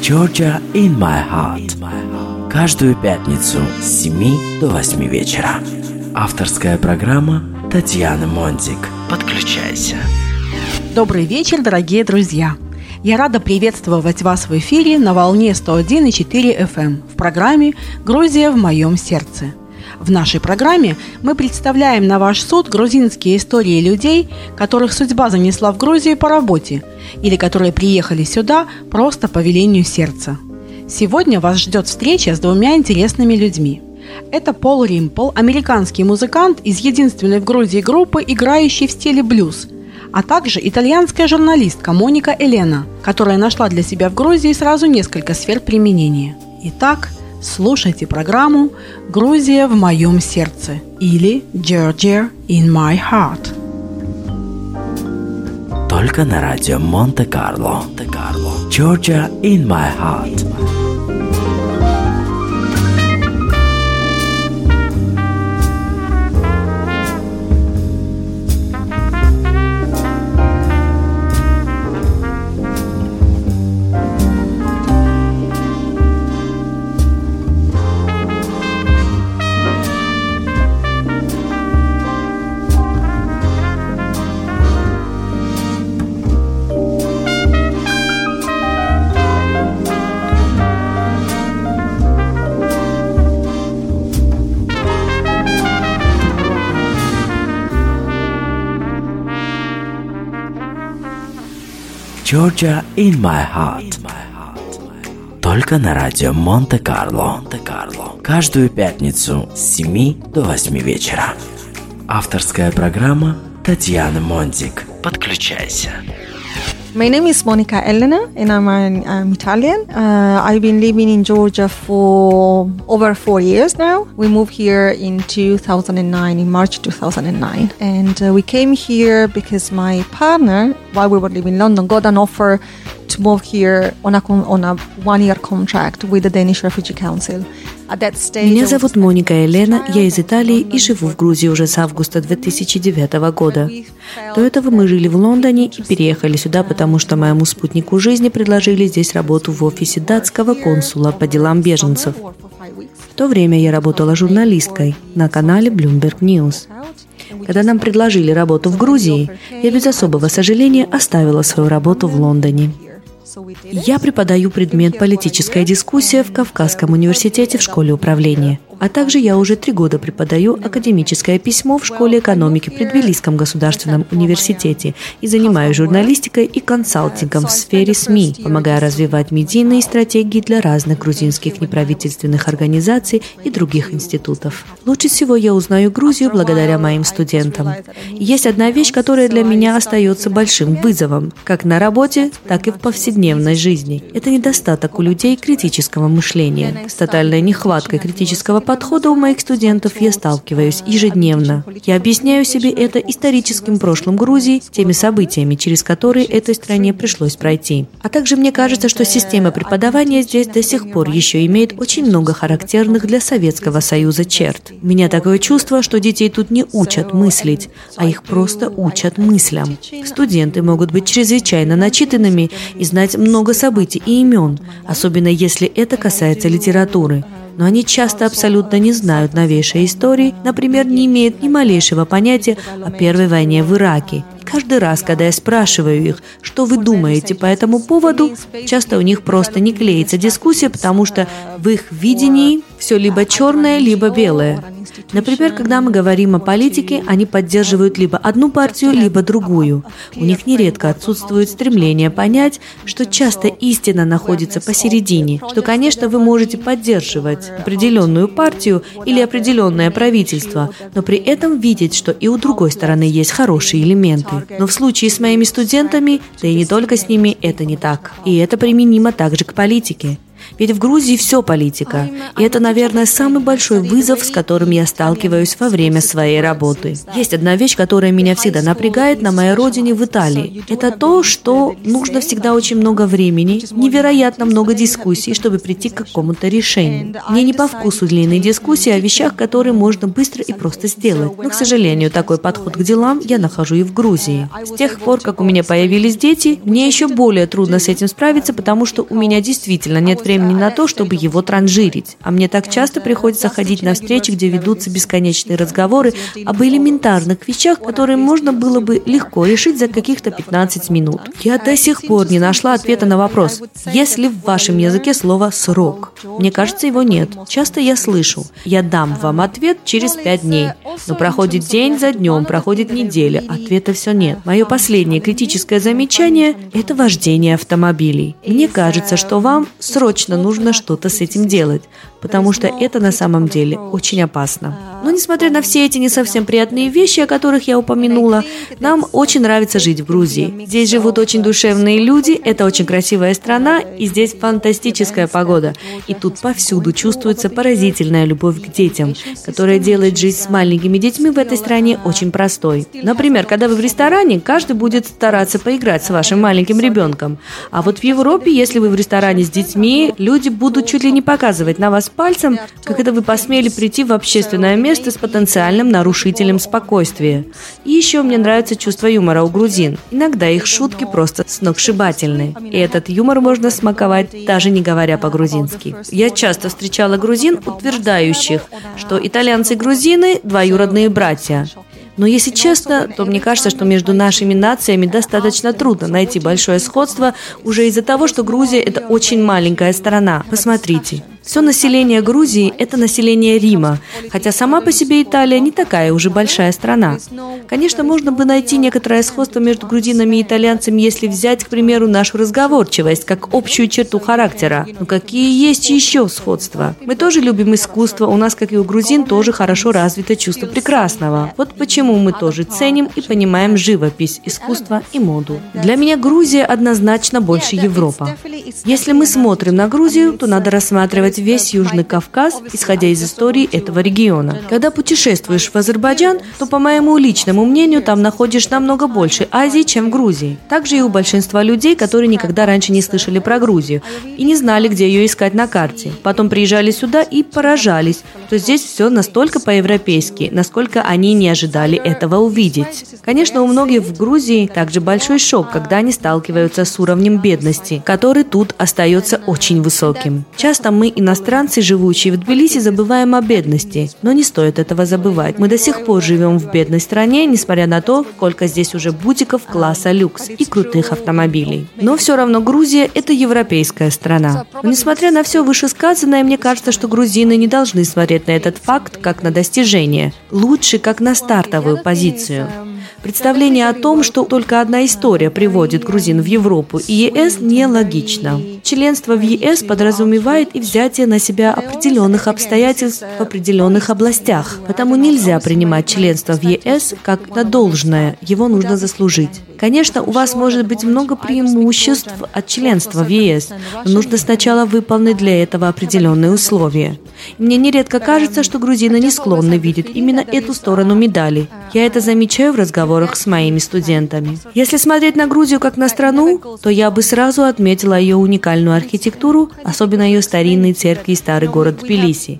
Georgia in my heart. Каждую пятницу с 7 до 8 вечера. Авторская программа Татьяны Монтик. Подключайся. Добрый вечер, дорогие друзья! Я рада приветствовать вас в эфире на волне 101,4 FM эм в программе «Грузия в моем сердце». В нашей программе мы представляем на ваш суд грузинские истории людей, которых судьба занесла в Грузию по работе или которые приехали сюда просто по велению сердца. Сегодня вас ждет встреча с двумя интересными людьми. Это Пол Римпл, американский музыкант из единственной в Грузии группы, играющей в стиле блюз – а также итальянская журналистка Моника Елена, которая нашла для себя в Грузии сразу несколько сфер применения. Итак, слушайте программу «Грузия в моем сердце» или «Georgia in my heart». Только на радио Монте-Карло. Georgia in my heart. Georgia in my heart. Только на радио Монте-Карло. Монте-Карло. Каждую пятницу с 7 до 8 вечера. Авторская программа Татьяны Монтик. Подключайся. My name is Monica Elena, and I'm, an, I'm Italian. Uh, I've been living in Georgia for over four years now. We moved here in 2009, in March 2009. And uh, we came here because my partner, while we were living in London, got an offer to move here on a, on a one year contract with the Danish Refugee Council. Меня зовут Моника Елена, я из Италии и живу в Грузии уже с августа 2009 года. До этого мы жили в Лондоне и переехали сюда, потому что моему спутнику жизни предложили здесь работу в офисе датского консула по делам беженцев. В то время я работала журналисткой на канале Bloomberg News. Когда нам предложили работу в Грузии, я без особого сожаления оставила свою работу в Лондоне. Я преподаю предмет «Политическая дискуссия» в Кавказском университете в школе управления – а также я уже три года преподаю академическое письмо в школе экономики при Тбилисском государственном университете и занимаюсь журналистикой и консалтингом в сфере СМИ, помогая развивать медийные стратегии для разных грузинских неправительственных организаций и других институтов. Лучше всего я узнаю Грузию благодаря моим студентам. Есть одна вещь, которая для меня остается большим вызовом, как на работе, так и в повседневной жизни. Это недостаток у людей критического мышления. С тотальной нехваткой критического подхода у моих студентов я сталкиваюсь ежедневно. Я объясняю себе это историческим прошлым Грузии, теми событиями, через которые этой стране пришлось пройти. А также мне кажется, что система преподавания здесь до сих пор еще имеет очень много характерных для Советского Союза черт. У меня такое чувство, что детей тут не учат мыслить, а их просто учат мыслям. Студенты могут быть чрезвычайно начитанными и знать много событий и имен, особенно если это касается литературы но они часто абсолютно не знают новейшей истории, например, не имеют ни малейшего понятия о Первой войне в Ираке. каждый раз, когда я спрашиваю их, что вы думаете по этому поводу, часто у них просто не клеится дискуссия, потому что в их видении все либо черное, либо белое. Например, когда мы говорим о политике, они поддерживают либо одну партию, либо другую. У них нередко отсутствует стремление понять, что часто истина находится посередине, что, конечно, вы можете поддерживать определенную партию или определенное правительство, но при этом видеть, что и у другой стороны есть хорошие элементы. Но в случае с моими студентами, да и не только с ними, это не так. И это применимо также к политике. Ведь в Грузии все политика. И это, наверное, самый большой вызов, с которым я сталкиваюсь во время своей работы. Есть одна вещь, которая меня всегда напрягает на моей родине в Италии. Это то, что нужно всегда очень много времени, невероятно много дискуссий, чтобы прийти к какому-то решению. Мне не по вкусу длинные дискуссии о вещах, которые можно быстро и просто сделать. Но, к сожалению, такой подход к делам я нахожу и в Грузии. С тех пор, как у меня появились дети, мне еще более трудно с этим справиться, потому что у меня действительно нет времени на то, чтобы его транжирить. А мне так часто приходится ходить на встречи, где ведутся бесконечные разговоры об элементарных вещах, которые можно было бы легко решить за каких-то 15 минут. Я до сих пор не нашла ответа на вопрос, есть ли в вашем языке слово «срок». Мне кажется, его нет. Часто я слышу, я дам вам ответ через 5 дней. Но проходит день за днем, проходит неделя, ответа все нет. Мое последнее критическое замечание – это вождение автомобилей. Мне кажется, что вам срочно нужно что-то с этим делать, потому что это на самом деле очень опасно. Но несмотря на все эти не совсем приятные вещи, о которых я упомянула, нам очень нравится жить в Грузии. Здесь живут очень душевные люди, это очень красивая страна, и здесь фантастическая погода. И тут повсюду чувствуется поразительная любовь к детям, которая делает жизнь с маленькими детьми в этой стране очень простой. Например, когда вы в ресторане, каждый будет стараться поиграть с вашим маленьким ребенком. А вот в Европе, если вы в ресторане с детьми, люди будут чуть ли не показывать на вас пальцем, как это вы посмели прийти в общественное место с потенциальным нарушителем спокойствия. И еще мне нравится чувство юмора у грузин. Иногда их шутки просто сногсшибательны. И этот юмор можно смаковать, даже не говоря по-грузински. Я часто встречала грузин, утверждающих, что итальянцы и грузины – двоюродные братья. Но если честно, то мне кажется, что между нашими нациями достаточно трудно найти большое сходство уже из-за того, что Грузия – это очень маленькая страна. Посмотрите, все население Грузии – это население Рима, хотя сама по себе Италия не такая уже большая страна. Конечно, можно бы найти некоторое сходство между грузинами и итальянцами, если взять, к примеру, нашу разговорчивость, как общую черту характера. Но какие есть еще сходства? Мы тоже любим искусство, у нас, как и у грузин, тоже хорошо развито чувство прекрасного. Вот почему мы тоже ценим и понимаем живопись, искусство и моду. Для меня Грузия однозначно больше Европа. Если мы смотрим на Грузию, то надо рассматривать исследовать весь Южный Кавказ, исходя из истории этого региона. Когда путешествуешь в Азербайджан, то, по моему личному мнению, там находишь намного больше Азии, чем в Грузии. Также и у большинства людей, которые никогда раньше не слышали про Грузию и не знали, где ее искать на карте. Потом приезжали сюда и поражались, что здесь все настолько по-европейски, насколько они не ожидали этого увидеть. Конечно, у многих в Грузии также большой шок, когда они сталкиваются с уровнем бедности, который тут остается очень высоким. Часто мы иностранцы, живущие в Тбилиси, забываем о бедности. Но не стоит этого забывать. Мы до сих пор живем в бедной стране, несмотря на то, сколько здесь уже бутиков класса люкс и крутых автомобилей. Но все равно Грузия – это европейская страна. Но несмотря на все вышесказанное, мне кажется, что грузины не должны смотреть на этот факт как на достижение. Лучше как на стартовую позицию. Представление о том, что только одна история приводит грузин в Европу и ЕС, нелогично. Членство в ЕС подразумевает и взятие на себя определенных обстоятельств в определенных областях. Потому нельзя принимать членство в ЕС как на должное, его нужно заслужить. Конечно, у вас может быть много преимуществ от членства в ЕС, но нужно сначала выполнить для этого определенные условия. Мне нередко кажется, что грузины не склонны видеть именно эту сторону медали. Я это замечаю в разговорах с моими студентами. Если смотреть на Грузию как на страну, то я бы сразу отметила ее уникальную архитектуру, особенно ее старинные церкви и старый город Тбилиси.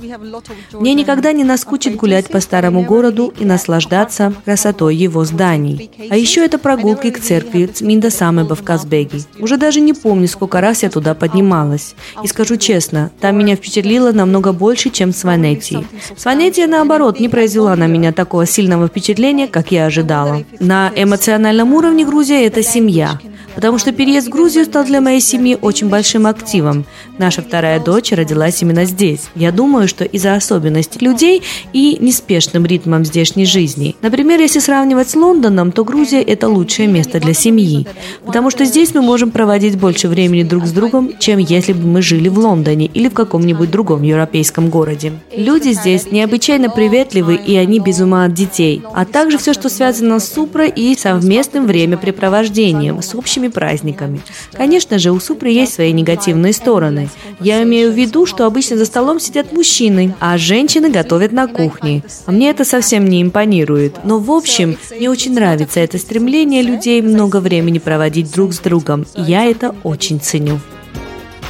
Мне никогда не наскучит гулять по старому городу и наслаждаться красотой его зданий. А еще это прогулки к церкви Цминда Самеба в Казбеге. Уже даже не помню, сколько раз я туда поднималась. И скажу честно, там меня впечатлило намного больше, чем Сванетии. Сванетия, наоборот, не произвела на меня такого сильного впечатления, как я ожидала. На эмоциональном уровне Грузия – это семья потому что переезд в Грузию стал для моей семьи очень большим активом. Наша вторая дочь родилась именно здесь. Я думаю, что из-за особенностей людей и неспешным ритмом здешней жизни. Например, если сравнивать с Лондоном, то Грузия – это лучшее место для семьи, потому что здесь мы можем проводить больше времени друг с другом, чем если бы мы жили в Лондоне или в каком-нибудь другом европейском городе. Люди здесь необычайно приветливы, и они без ума от детей, а также все, что связано с супро и совместным времяпрепровождением, с общими прочими праздниками. Конечно же, у Супры есть свои негативные стороны. Я имею в виду, что обычно за столом сидят мужчины, а женщины готовят на кухне. А мне это совсем не импонирует. Но в общем, мне очень нравится это стремление людей много времени проводить друг с другом. Я это очень ценю.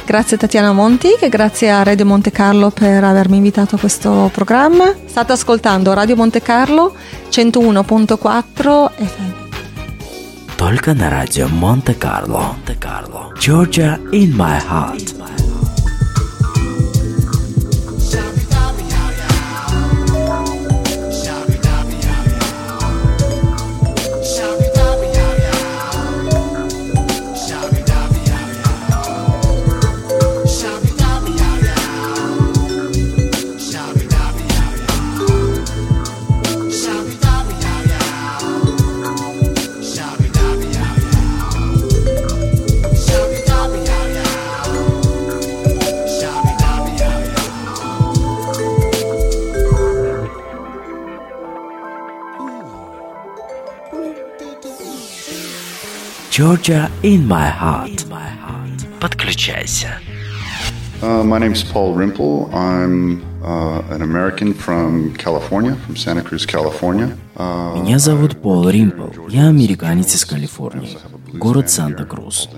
Grazie Tatiana Monti, che grazie a Radio Monte Carlo per avermi invitato a questo programma. State ascoltando Radio Monte Carlo 101.4 FM. Только на радио Монте-Карло. Georgia in my heart. Georgia in my heart. Подключайся. Uh, my name is Paul Rimple. I'm uh, an American from California, from Santa Cruz, California. Uh, Меня зовут Пол Римпл. Я американец из Калифорнии. Город Санта-Крус.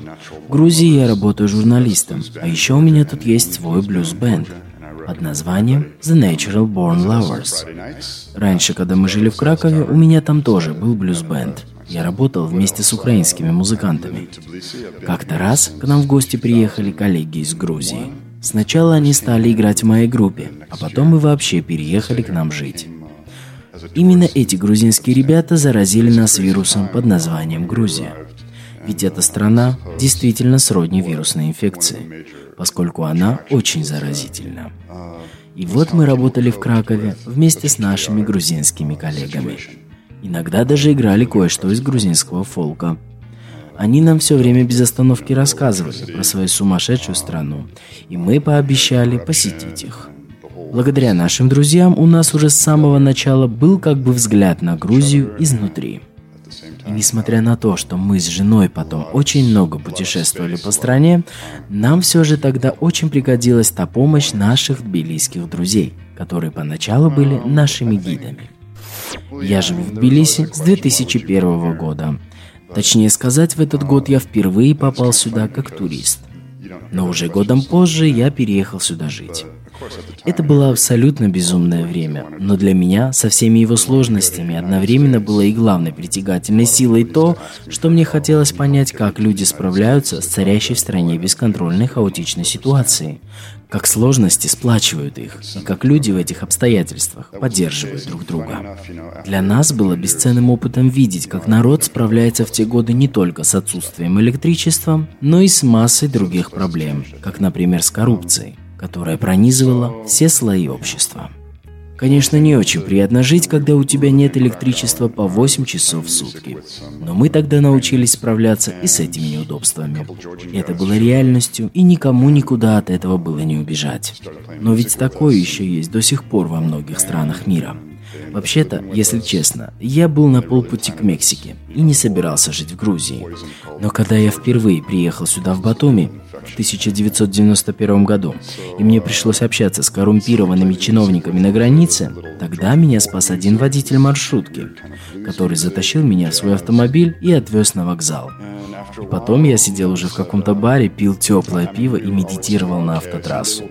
В Грузии я работаю журналистом, а еще у меня тут есть свой блюз-бенд под названием The Natural Born Lovers. Раньше, когда мы жили в Кракове, у меня там тоже был блюз-бенд. Я работал вместе с украинскими музыкантами. Как-то раз к нам в гости приехали коллеги из Грузии. Сначала они стали играть в моей группе, а потом мы вообще переехали к нам жить. Именно эти грузинские ребята заразили нас вирусом под названием Грузия. Ведь эта страна действительно сродни вирусной инфекции, поскольку она очень заразительна. И вот мы работали в Кракове вместе с нашими грузинскими коллегами. Иногда даже играли кое-что из грузинского фолка. Они нам все время без остановки рассказывали про свою сумасшедшую страну, и мы пообещали посетить их. Благодаря нашим друзьям у нас уже с самого начала был как бы взгляд на Грузию изнутри. И несмотря на то, что мы с женой потом очень много путешествовали по стране, нам все же тогда очень пригодилась та помощь наших тбилисских друзей, которые поначалу были нашими гидами. Я живу в Тбилиси с 2001 года. Точнее сказать, в этот год я впервые попал сюда как турист. Но уже годом позже я переехал сюда жить. Это было абсолютно безумное время, но для меня со всеми его сложностями одновременно было и главной притягательной силой то, что мне хотелось понять, как люди справляются с царящей в стране бесконтрольной хаотичной ситуацией, как сложности сплачивают их, и как люди в этих обстоятельствах поддерживают друг друга. Для нас было бесценным опытом видеть, как народ справляется в те годы не только с отсутствием электричества, но и с массой других проблем, как, например, с коррупцией которая пронизывала все слои общества. Конечно, не очень приятно жить, когда у тебя нет электричества по 8 часов в сутки. Но мы тогда научились справляться и с этими неудобствами. Это было реальностью, и никому никуда от этого было не убежать. Но ведь такое еще есть до сих пор во многих странах мира. Вообще-то, если честно, я был на полпути к Мексике и не собирался жить в Грузии. Но когда я впервые приехал сюда в Батуми, 1991 году, и мне пришлось общаться с коррумпированными чиновниками на границе, тогда меня спас один водитель маршрутки, который затащил меня в свой автомобиль и отвез на вокзал. И потом я сидел уже в каком-то баре, пил теплое пиво и медитировал на автотрассу.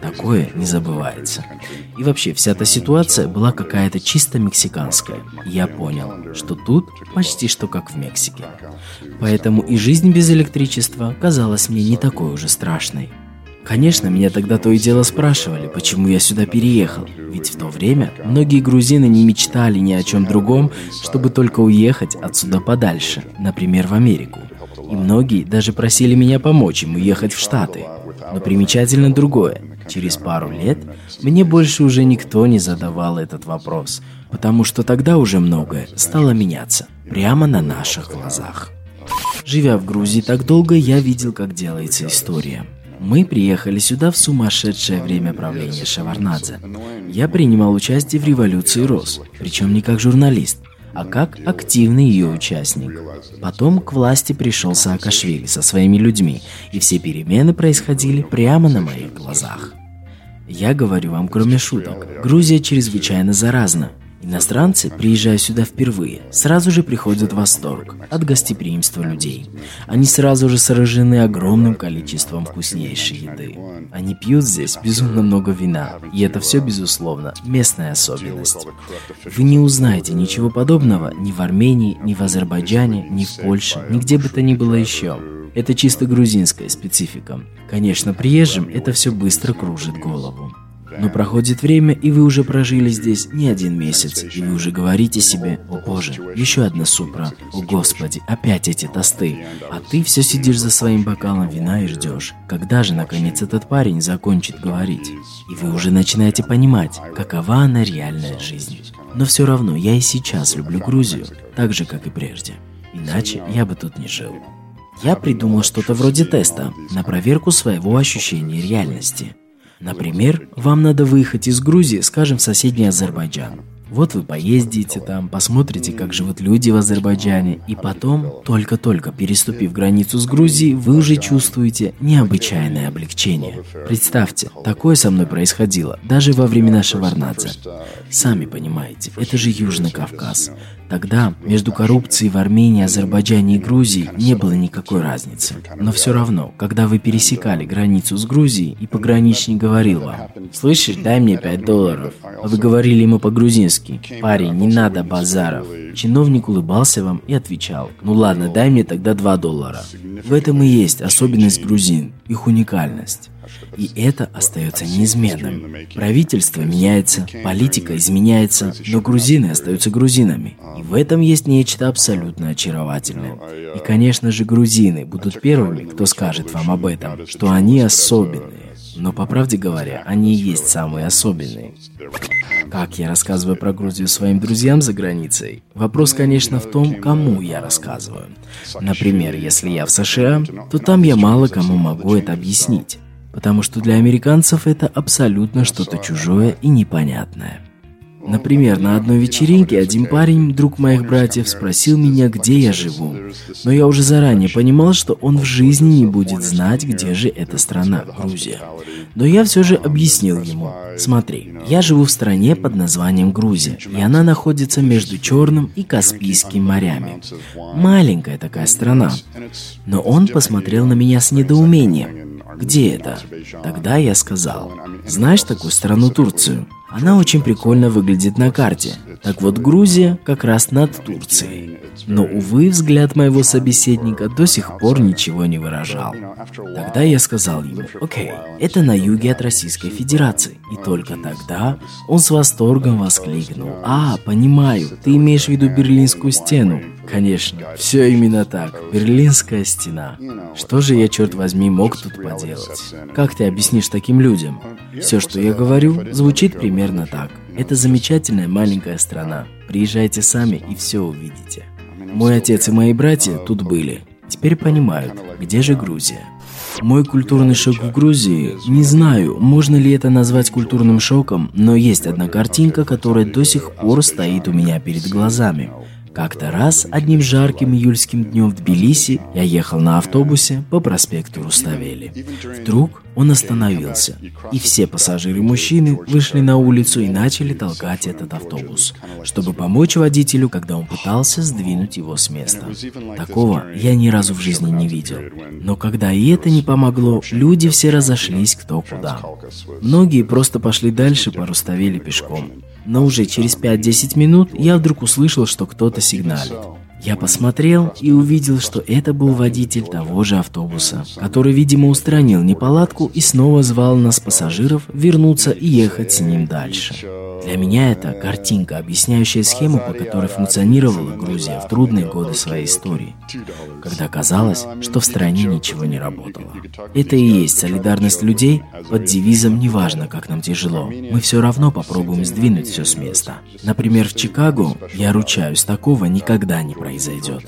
Такое не забывается. И вообще, вся эта ситуация была какая-то чисто мексиканская. Я понял, что тут почти что как в Мексике. Поэтому и жизнь без электричества казалась мне не такой уже страшной. Конечно, меня тогда то и дело спрашивали, почему я сюда переехал. Ведь в то время многие грузины не мечтали ни о чем другом, чтобы только уехать отсюда подальше, например, в Америку. И многие даже просили меня помочь им уехать в Штаты. Но примечательно другое. Через пару лет мне больше уже никто не задавал этот вопрос, потому что тогда уже многое стало меняться прямо на наших глазах. Живя в Грузии так долго, я видел, как делается история. Мы приехали сюда в сумасшедшее время правления Шеварнадзе. Я принимал участие в революции РОС, причем не как журналист, а как активный ее участник. Потом к власти пришел Саакашвили со своими людьми, и все перемены происходили прямо на моих глазах. Я говорю вам, кроме шуток, Грузия чрезвычайно заразна. Иностранцы, приезжая сюда впервые, сразу же приходят в восторг от гостеприимства людей. Они сразу же сражены огромным количеством вкуснейшей еды. Они пьют здесь безумно много вина, и это все, безусловно, местная особенность. Вы не узнаете ничего подобного ни в Армении, ни в Азербайджане, ни в Польше, нигде бы то ни было еще. Это чисто грузинская специфика. Конечно, приезжим это все быстро кружит голову. Но проходит время, и вы уже прожили здесь не один месяц, и вы уже говорите себе, о боже, еще одна супра, о господи, опять эти тосты. А ты все сидишь за своим бокалом вина и ждешь, когда же, наконец, этот парень закончит говорить. И вы уже начинаете понимать, какова она реальная жизнь. Но все равно я и сейчас люблю Грузию, так же, как и прежде. Иначе я бы тут не жил. Я придумал что-то вроде теста на проверку своего ощущения реальности. Например, вам надо выехать из Грузии, скажем, в соседний Азербайджан. Вот вы поездите там, посмотрите, как живут люди в Азербайджане, и потом, только-только переступив границу с Грузией, вы уже чувствуете необычайное облегчение. Представьте, такое со мной происходило даже во времена Шеварнадзе. Сами понимаете, это же Южный Кавказ. Тогда между коррупцией в Армении, Азербайджане и Грузии не было никакой разницы. Но все равно, когда вы пересекали границу с Грузией, и пограничник говорил вам, «Слышишь, дай мне 5 долларов», а вы говорили ему по-грузински, «Парень, не надо базаров». Чиновник улыбался вам и отвечал, «Ну ладно, дай мне тогда 2 доллара». В этом и есть особенность грузин, их уникальность. И это остается неизменным. Правительство меняется, политика изменяется, но грузины остаются грузинами. И в этом есть нечто абсолютно очаровательное. И, конечно же, грузины будут первыми, кто скажет вам об этом, что они особенные. Но, по правде говоря, они и есть самые особенные. Как я рассказываю про Грузию своим друзьям за границей? Вопрос, конечно, в том, кому я рассказываю. Например, если я в США, то там я мало кому могу это объяснить потому что для американцев это абсолютно что-то чужое и непонятное. Например, на одной вечеринке один парень, друг моих братьев, спросил меня, где я живу. Но я уже заранее понимал, что он в жизни не будет знать, где же эта страна, Грузия. Но я все же объяснил ему. Смотри, я живу в стране под названием Грузия, и она находится между Черным и Каспийским морями. Маленькая такая страна. Но он посмотрел на меня с недоумением. Где это? Тогда я сказал, знаешь такую страну Турцию? Она очень прикольно выглядит на карте. Так вот, Грузия как раз над Турцией. Но, увы, взгляд моего собеседника до сих пор ничего не выражал. Тогда я сказал ему, окей, это на юге от Российской Федерации. И только тогда он с восторгом воскликнул. А, понимаю, ты имеешь в виду Берлинскую стену. Конечно, все именно так. Берлинская стена. Что же я, черт возьми, мог тут поделать? Как ты объяснишь таким людям? Все, что я говорю, звучит примерно так. Это замечательная маленькая страна. Приезжайте сами и все увидите. Мой отец и мои братья тут были. Теперь понимают, где же Грузия. Мой культурный шок в Грузии, не знаю, можно ли это назвать культурным шоком, но есть одна картинка, которая до сих пор стоит у меня перед глазами. Как-то раз, одним жарким июльским днем в Тбилиси, я ехал на автобусе по проспекту Руставели. Вдруг он остановился, и все пассажиры-мужчины вышли на улицу и начали толкать этот автобус, чтобы помочь водителю, когда он пытался сдвинуть его с места. Такого я ни разу в жизни не видел. Но когда и это не помогло, люди все разошлись кто куда. Многие просто пошли дальше по Руставели пешком. Но уже через 5-10 минут я вдруг услышал, что кто-то сигналит. Я посмотрел и увидел, что это был водитель того же автобуса, который, видимо, устранил неполадку и снова звал нас, пассажиров, вернуться и ехать с ним дальше. Для меня это картинка, объясняющая схему, по которой функционировала Грузия в трудные годы своей истории, когда казалось, что в стране ничего не работало. Это и есть солидарность людей под девизом «неважно, как нам тяжело, мы все равно попробуем сдвинуть все с места». Например, в Чикаго, я ручаюсь, такого никогда не произойдет произойдет.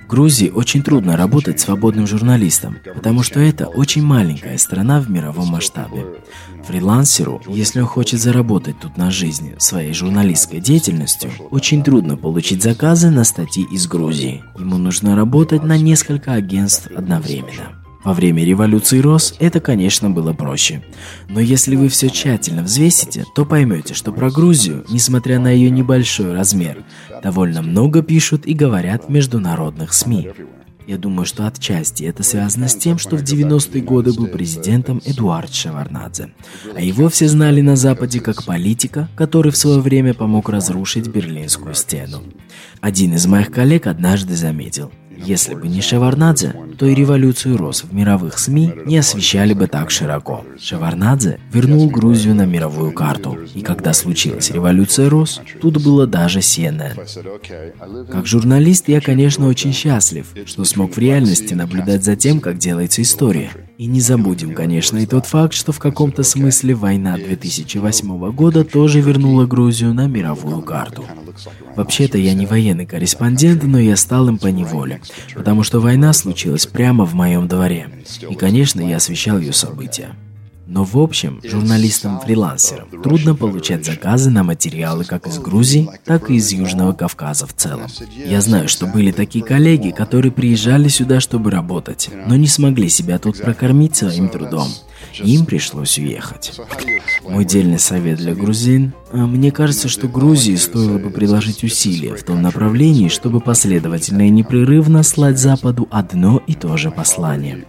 В Грузии очень трудно работать свободным журналистом, потому что это очень маленькая страна в мировом масштабе. Фрилансеру, если он хочет заработать тут на жизни своей журналистской деятельностью, очень трудно получить заказы на статьи из Грузии. Ему нужно работать на несколько агентств одновременно. Во время революции РОС это, конечно, было проще. Но если вы все тщательно взвесите, то поймете, что про Грузию, несмотря на ее небольшой размер, довольно много пишут и говорят в международных СМИ. Я думаю, что отчасти это связано с тем, что в 90-е годы был президентом Эдуард Шеварнадзе, а его все знали на Западе как политика, который в свое время помог разрушить Берлинскую стену. Один из моих коллег однажды заметил – если бы не Шеварнадзе, то и революцию РОС в мировых СМИ не освещали бы так широко. Шеварнадзе вернул Грузию на мировую карту, и когда случилась революция РОС, тут было даже CNN. Как журналист я, конечно, очень счастлив, что смог в реальности наблюдать за тем, как делается история. И не забудем, конечно, и тот факт, что в каком-то смысле война 2008 года тоже вернула Грузию на мировую карту. Вообще-то я не военный корреспондент, но я стал им по неволе, потому что война случилась прямо в моем дворе. И, конечно, я освещал ее события. Но в общем, журналистам-фрилансерам трудно получать заказы на материалы как из Грузии, так и из Южного Кавказа в целом. Я знаю, что были такие коллеги, которые приезжали сюда, чтобы работать, но не смогли себя тут прокормить своим трудом. Им пришлось уехать. Мой дельный совет для грузин. А, мне кажется, что Грузии стоило бы приложить усилия в том направлении, чтобы последовательно и непрерывно слать Западу одно и то же послание.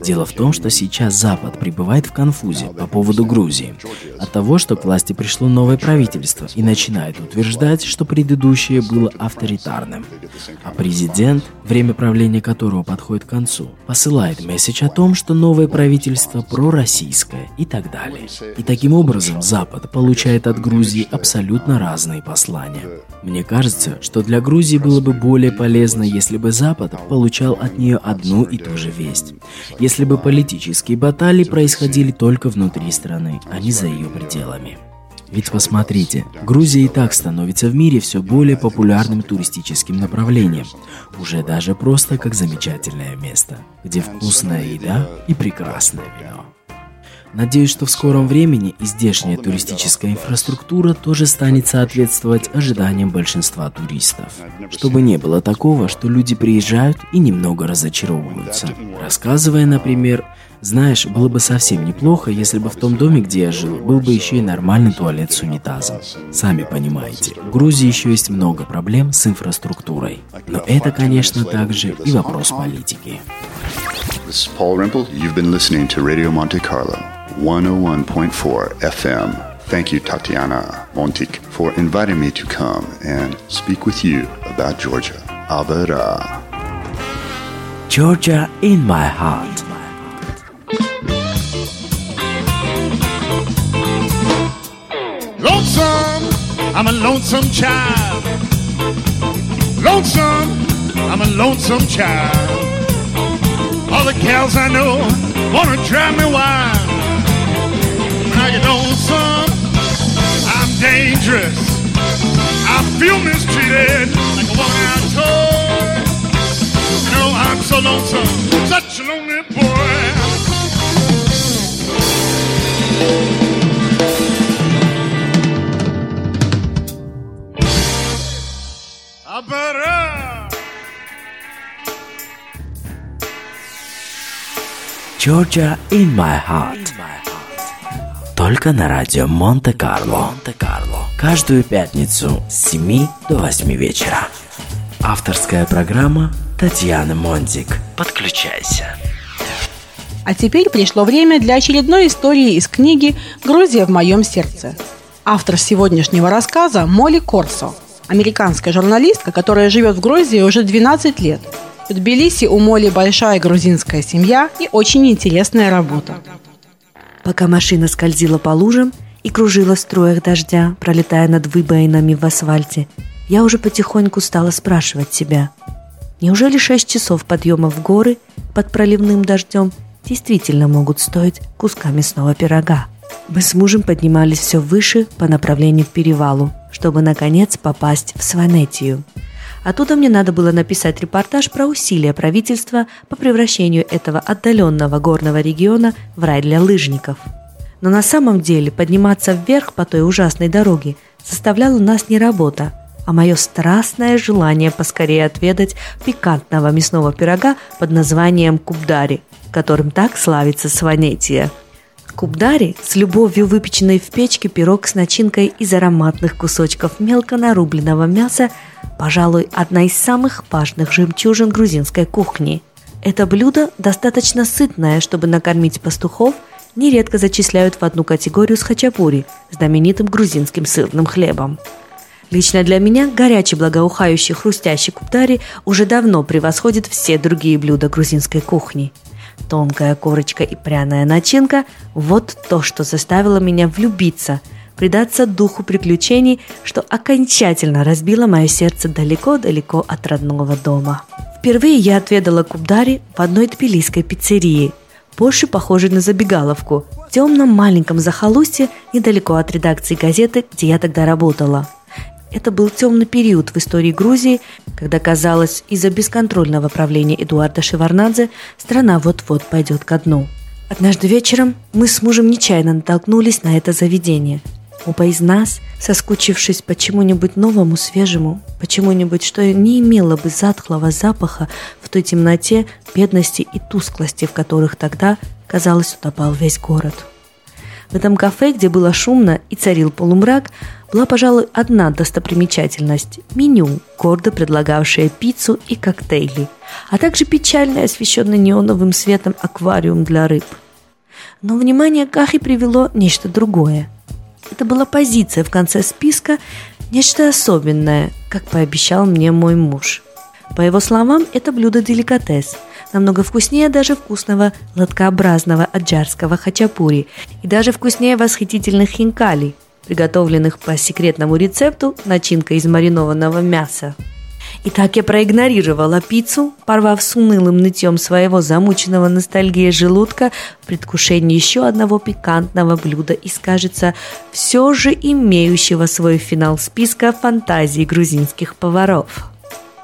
Дело в том, что сейчас Запад пребывает в конфузе по поводу Грузии. От того, что к власти пришло новое правительство и начинает утверждать, что предыдущее было авторитарным. А президент, время правления которого подходит к концу, посылает месседж о том, что новое правительство пророссийское и так далее. И таким образом Запад получает от Грузии абсолютно разные послания. Мне кажется, что для Грузии было бы более полезно, если бы Запад получал от нее одну и ту же весть. Если бы политические баталии происходили только внутри страны, а не за ее пределами. Ведь посмотрите, Грузия и так становится в мире все более популярным туристическим направлением. Уже даже просто как замечательное место, где вкусная еда и прекрасное вино. Надеюсь, что в скором времени и здешняя туристическая инфраструктура тоже станет соответствовать ожиданиям большинства туристов. Чтобы не было такого, что люди приезжают и немного разочаровываются. Рассказывая, например, знаешь, было бы совсем неплохо, если бы в том доме, где я жил, был бы еще и нормальный туалет с унитазом. Сами понимаете, в Грузии еще есть много проблем с инфраструктурой. Но это, конечно, также и вопрос политики. This is Paul Rimple. You've been listening to Radio Monte Carlo. 101.4 FM. Thank you, Tatiana Montik, for inviting me to come and speak with you about Georgia. Alberta. Georgia in my heart. Lonesome, I'm a lonesome child. Lonesome, I'm a lonesome child. All the gals I know wanna drive me wild. Now you know, son, I'm dangerous. I feel mistreated like a worn-out toy. You know, I'm so lonesome, such a lonely boy. I better. Georgia in my heart. Только на радио Монте-Карло. Монте-Карло. Каждую пятницу с 7 до 8 вечера. Авторская программа Татьяны Монтик. Подключайся. А теперь пришло время для очередной истории из книги «Грузия в моем сердце». Автор сегодняшнего рассказа – Молли Корсо, американская журналистка, которая живет в Грузии уже 12 лет. В Тбилиси у Молли большая грузинская семья и очень интересная работа. Пока машина скользила по лужам и кружила в струях дождя, пролетая над выбоинами в асфальте, я уже потихоньку стала спрашивать себя, неужели шесть часов подъема в горы под проливным дождем действительно могут стоить куска мясного пирога? Мы с мужем поднимались все выше по направлению к перевалу, чтобы наконец попасть в Сванетию. Оттуда мне надо было написать репортаж про усилия правительства по превращению этого отдаленного горного региона в рай для лыжников. Но на самом деле подниматься вверх по той ужасной дороге составляла нас не работа, а мое страстное желание поскорее отведать пикантного мясного пирога под названием кубдари, которым так славится Сванетия. Кубдари с любовью выпеченный в печке пирог с начинкой из ароматных кусочков мелко нарубленного мяса, пожалуй, одна из самых важных жемчужин грузинской кухни. Это блюдо достаточно сытное, чтобы накормить пастухов, нередко зачисляют в одну категорию с хачапури, знаменитым грузинским сырным хлебом. Лично для меня горячий благоухающий хрустящий кубдари уже давно превосходит все другие блюда грузинской кухни – Тонкая корочка и пряная начинка – вот то, что заставило меня влюбиться, предаться духу приключений, что окончательно разбило мое сердце далеко-далеко от родного дома. Впервые я отведала кубдари в одной тбилисской пиццерии, больше похожей на забегаловку, темном маленьком захолустье недалеко от редакции газеты, где я тогда работала – это был темный период в истории Грузии, когда казалось, из-за бесконтрольного правления Эдуарда Шеварнадзе страна вот-вот пойдет ко дну. Однажды вечером мы с мужем нечаянно натолкнулись на это заведение. Оба из нас, соскучившись по чему-нибудь новому, свежему, почему-нибудь, что не имело бы затхлого запаха в той темноте, бедности и тусклости, в которых тогда, казалось, утопал весь город. В этом кафе, где было шумно и царил полумрак, была, пожалуй, одна достопримечательность – меню, гордо предлагавшее пиццу и коктейли, а также печально освещенный неоновым светом аквариум для рыб. Но внимание Кахи привело нечто другое. Это была позиция в конце списка, нечто особенное, как пообещал мне мой муж. По его словам, это блюдо деликатес – намного вкуснее даже вкусного лоткообразного аджарского хачапури и даже вкуснее восхитительных хинкали, приготовленных по секретному рецепту начинкой из маринованного мяса. И так я проигнорировала пиццу, порвав с унылым нытьем своего замученного ностальгией желудка в предвкушении еще одного пикантного блюда и, скажется, все же имеющего свой финал списка фантазий грузинских поваров.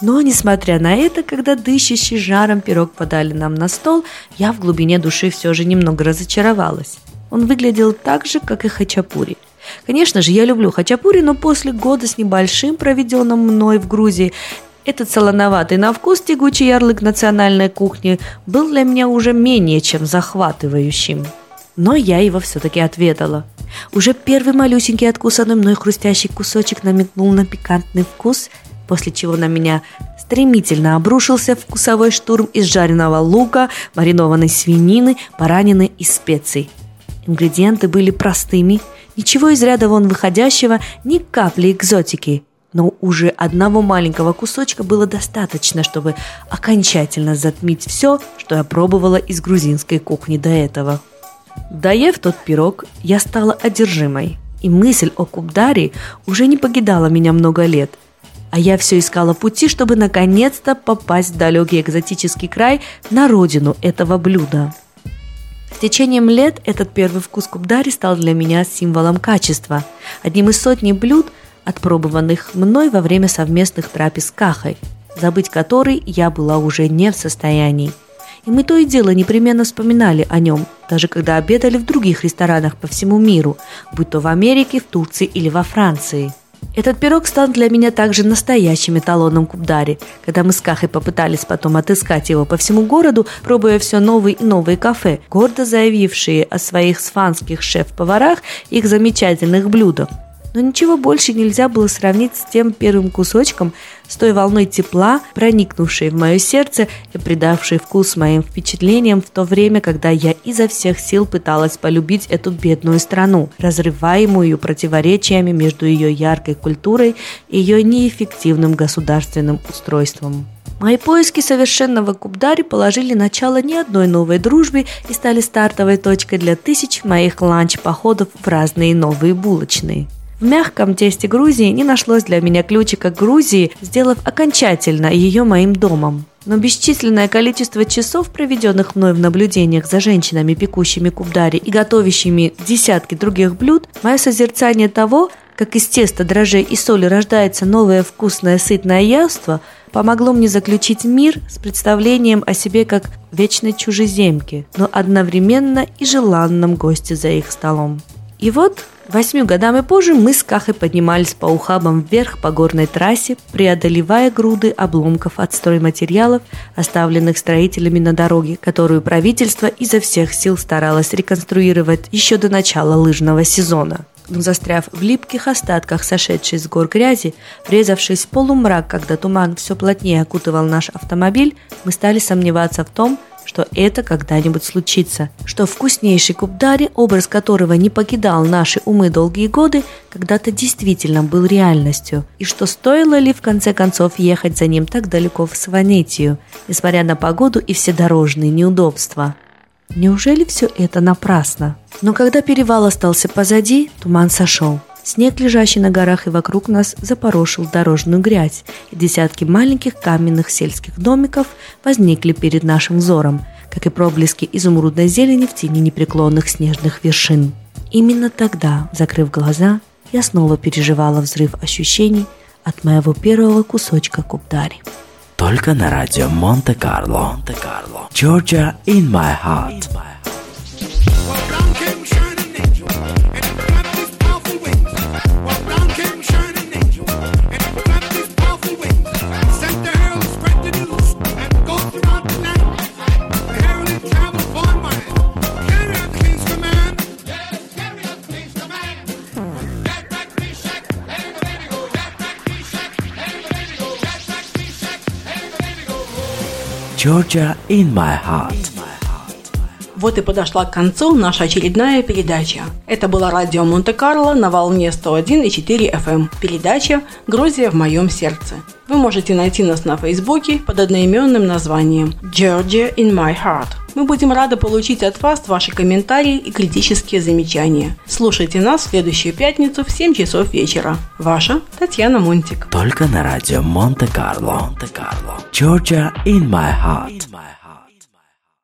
Но, несмотря на это, когда дышащий жаром пирог подали нам на стол, я в глубине души все же немного разочаровалась. Он выглядел так же, как и хачапури. Конечно же, я люблю хачапури, но после года с небольшим, проведенным мной в Грузии, этот солоноватый на вкус тягучий ярлык национальной кухни был для меня уже менее чем захватывающим. Но я его все-таки отведала. Уже первый малюсенький откусанный мной хрустящий кусочек намекнул на пикантный вкус – после чего на меня стремительно обрушился вкусовой штурм из жареного лука, маринованной свинины, баранины и специй. Ингредиенты были простыми, ничего из ряда вон выходящего, ни капли экзотики. Но уже одного маленького кусочка было достаточно, чтобы окончательно затмить все, что я пробовала из грузинской кухни до этого. Доев тот пирог, я стала одержимой. И мысль о кубдаре уже не покидала меня много лет – а я все искала пути, чтобы наконец-то попасть в далекий экзотический край на родину этого блюда. С течением лет этот первый вкус кубдари стал для меня символом качества, одним из сотни блюд, отпробованных мной во время совместных трапез с Кахой, забыть который я была уже не в состоянии. И мы то и дело непременно вспоминали о нем, даже когда обедали в других ресторанах по всему миру, будь то в Америке, в Турции или во Франции – этот пирог стал для меня также настоящим эталоном кубдари. Когда мы с Кахой попытались потом отыскать его по всему городу, пробуя все новые и новые кафе, гордо заявившие о своих сфанских шеф-поварах и их замечательных блюдах но ничего больше нельзя было сравнить с тем первым кусочком, с той волной тепла, проникнувшей в мое сердце и придавшей вкус моим впечатлениям в то время, когда я изо всех сил пыталась полюбить эту бедную страну, разрываемую противоречиями между ее яркой культурой и ее неэффективным государственным устройством. Мои поиски совершенного кубдари положили начало не одной новой дружбе и стали стартовой точкой для тысяч моих ланч-походов в разные новые булочные. В мягком тесте Грузии не нашлось для меня ключика Грузии, сделав окончательно ее моим домом. Но бесчисленное количество часов, проведенных мной в наблюдениях за женщинами, пекущими кубдари и готовящими десятки других блюд, мое созерцание того, как из теста, дрожжей и соли рождается новое вкусное сытное явство, помогло мне заключить мир с представлением о себе как вечной чужеземке, но одновременно и желанном госте за их столом. И вот Восьми годами позже мы с Кахой поднимались по ухабам вверх по горной трассе, преодолевая груды обломков от стройматериалов, оставленных строителями на дороге, которую правительство изо всех сил старалось реконструировать еще до начала лыжного сезона. Застряв в липких остатках сошедшей с гор грязи, врезавшись в полумрак, когда туман все плотнее окутывал наш автомобиль, мы стали сомневаться в том, что это когда-нибудь случится, что вкуснейший кубдари, образ которого не покидал наши умы долгие годы, когда-то действительно был реальностью, и что стоило ли в конце концов ехать за ним так далеко в Сванетию, несмотря на погоду и все дорожные неудобства. Неужели все это напрасно? Но когда перевал остался позади, туман сошел – Снег, лежащий на горах и вокруг нас, запорошил дорожную грязь, и десятки маленьких каменных сельских домиков возникли перед нашим взором, как и проблески изумрудной зелени в тени непреклонных снежных вершин. Именно тогда, закрыв глаза, я снова переживала взрыв ощущений от моего первого кусочка кубдари. Только на радио Монте-Карло. Монте-Карло. Georgia in my heart. Georgia in my heart. Вот и подошла к концу наша очередная передача. Это была радио Монте-Карло на волне 101,4 FM. Эм. Передача «Грузия в моем сердце». Вы можете найти нас на Фейсбуке под одноименным названием Georgia in my heart. Мы будем рады получить от вас ваши комментарии и критические замечания. Слушайте нас в следующую пятницу в 7 часов вечера. Ваша Татьяна Мунтик. Только на радио Монте-Карло. Монте-Карло. Georgia in my heart.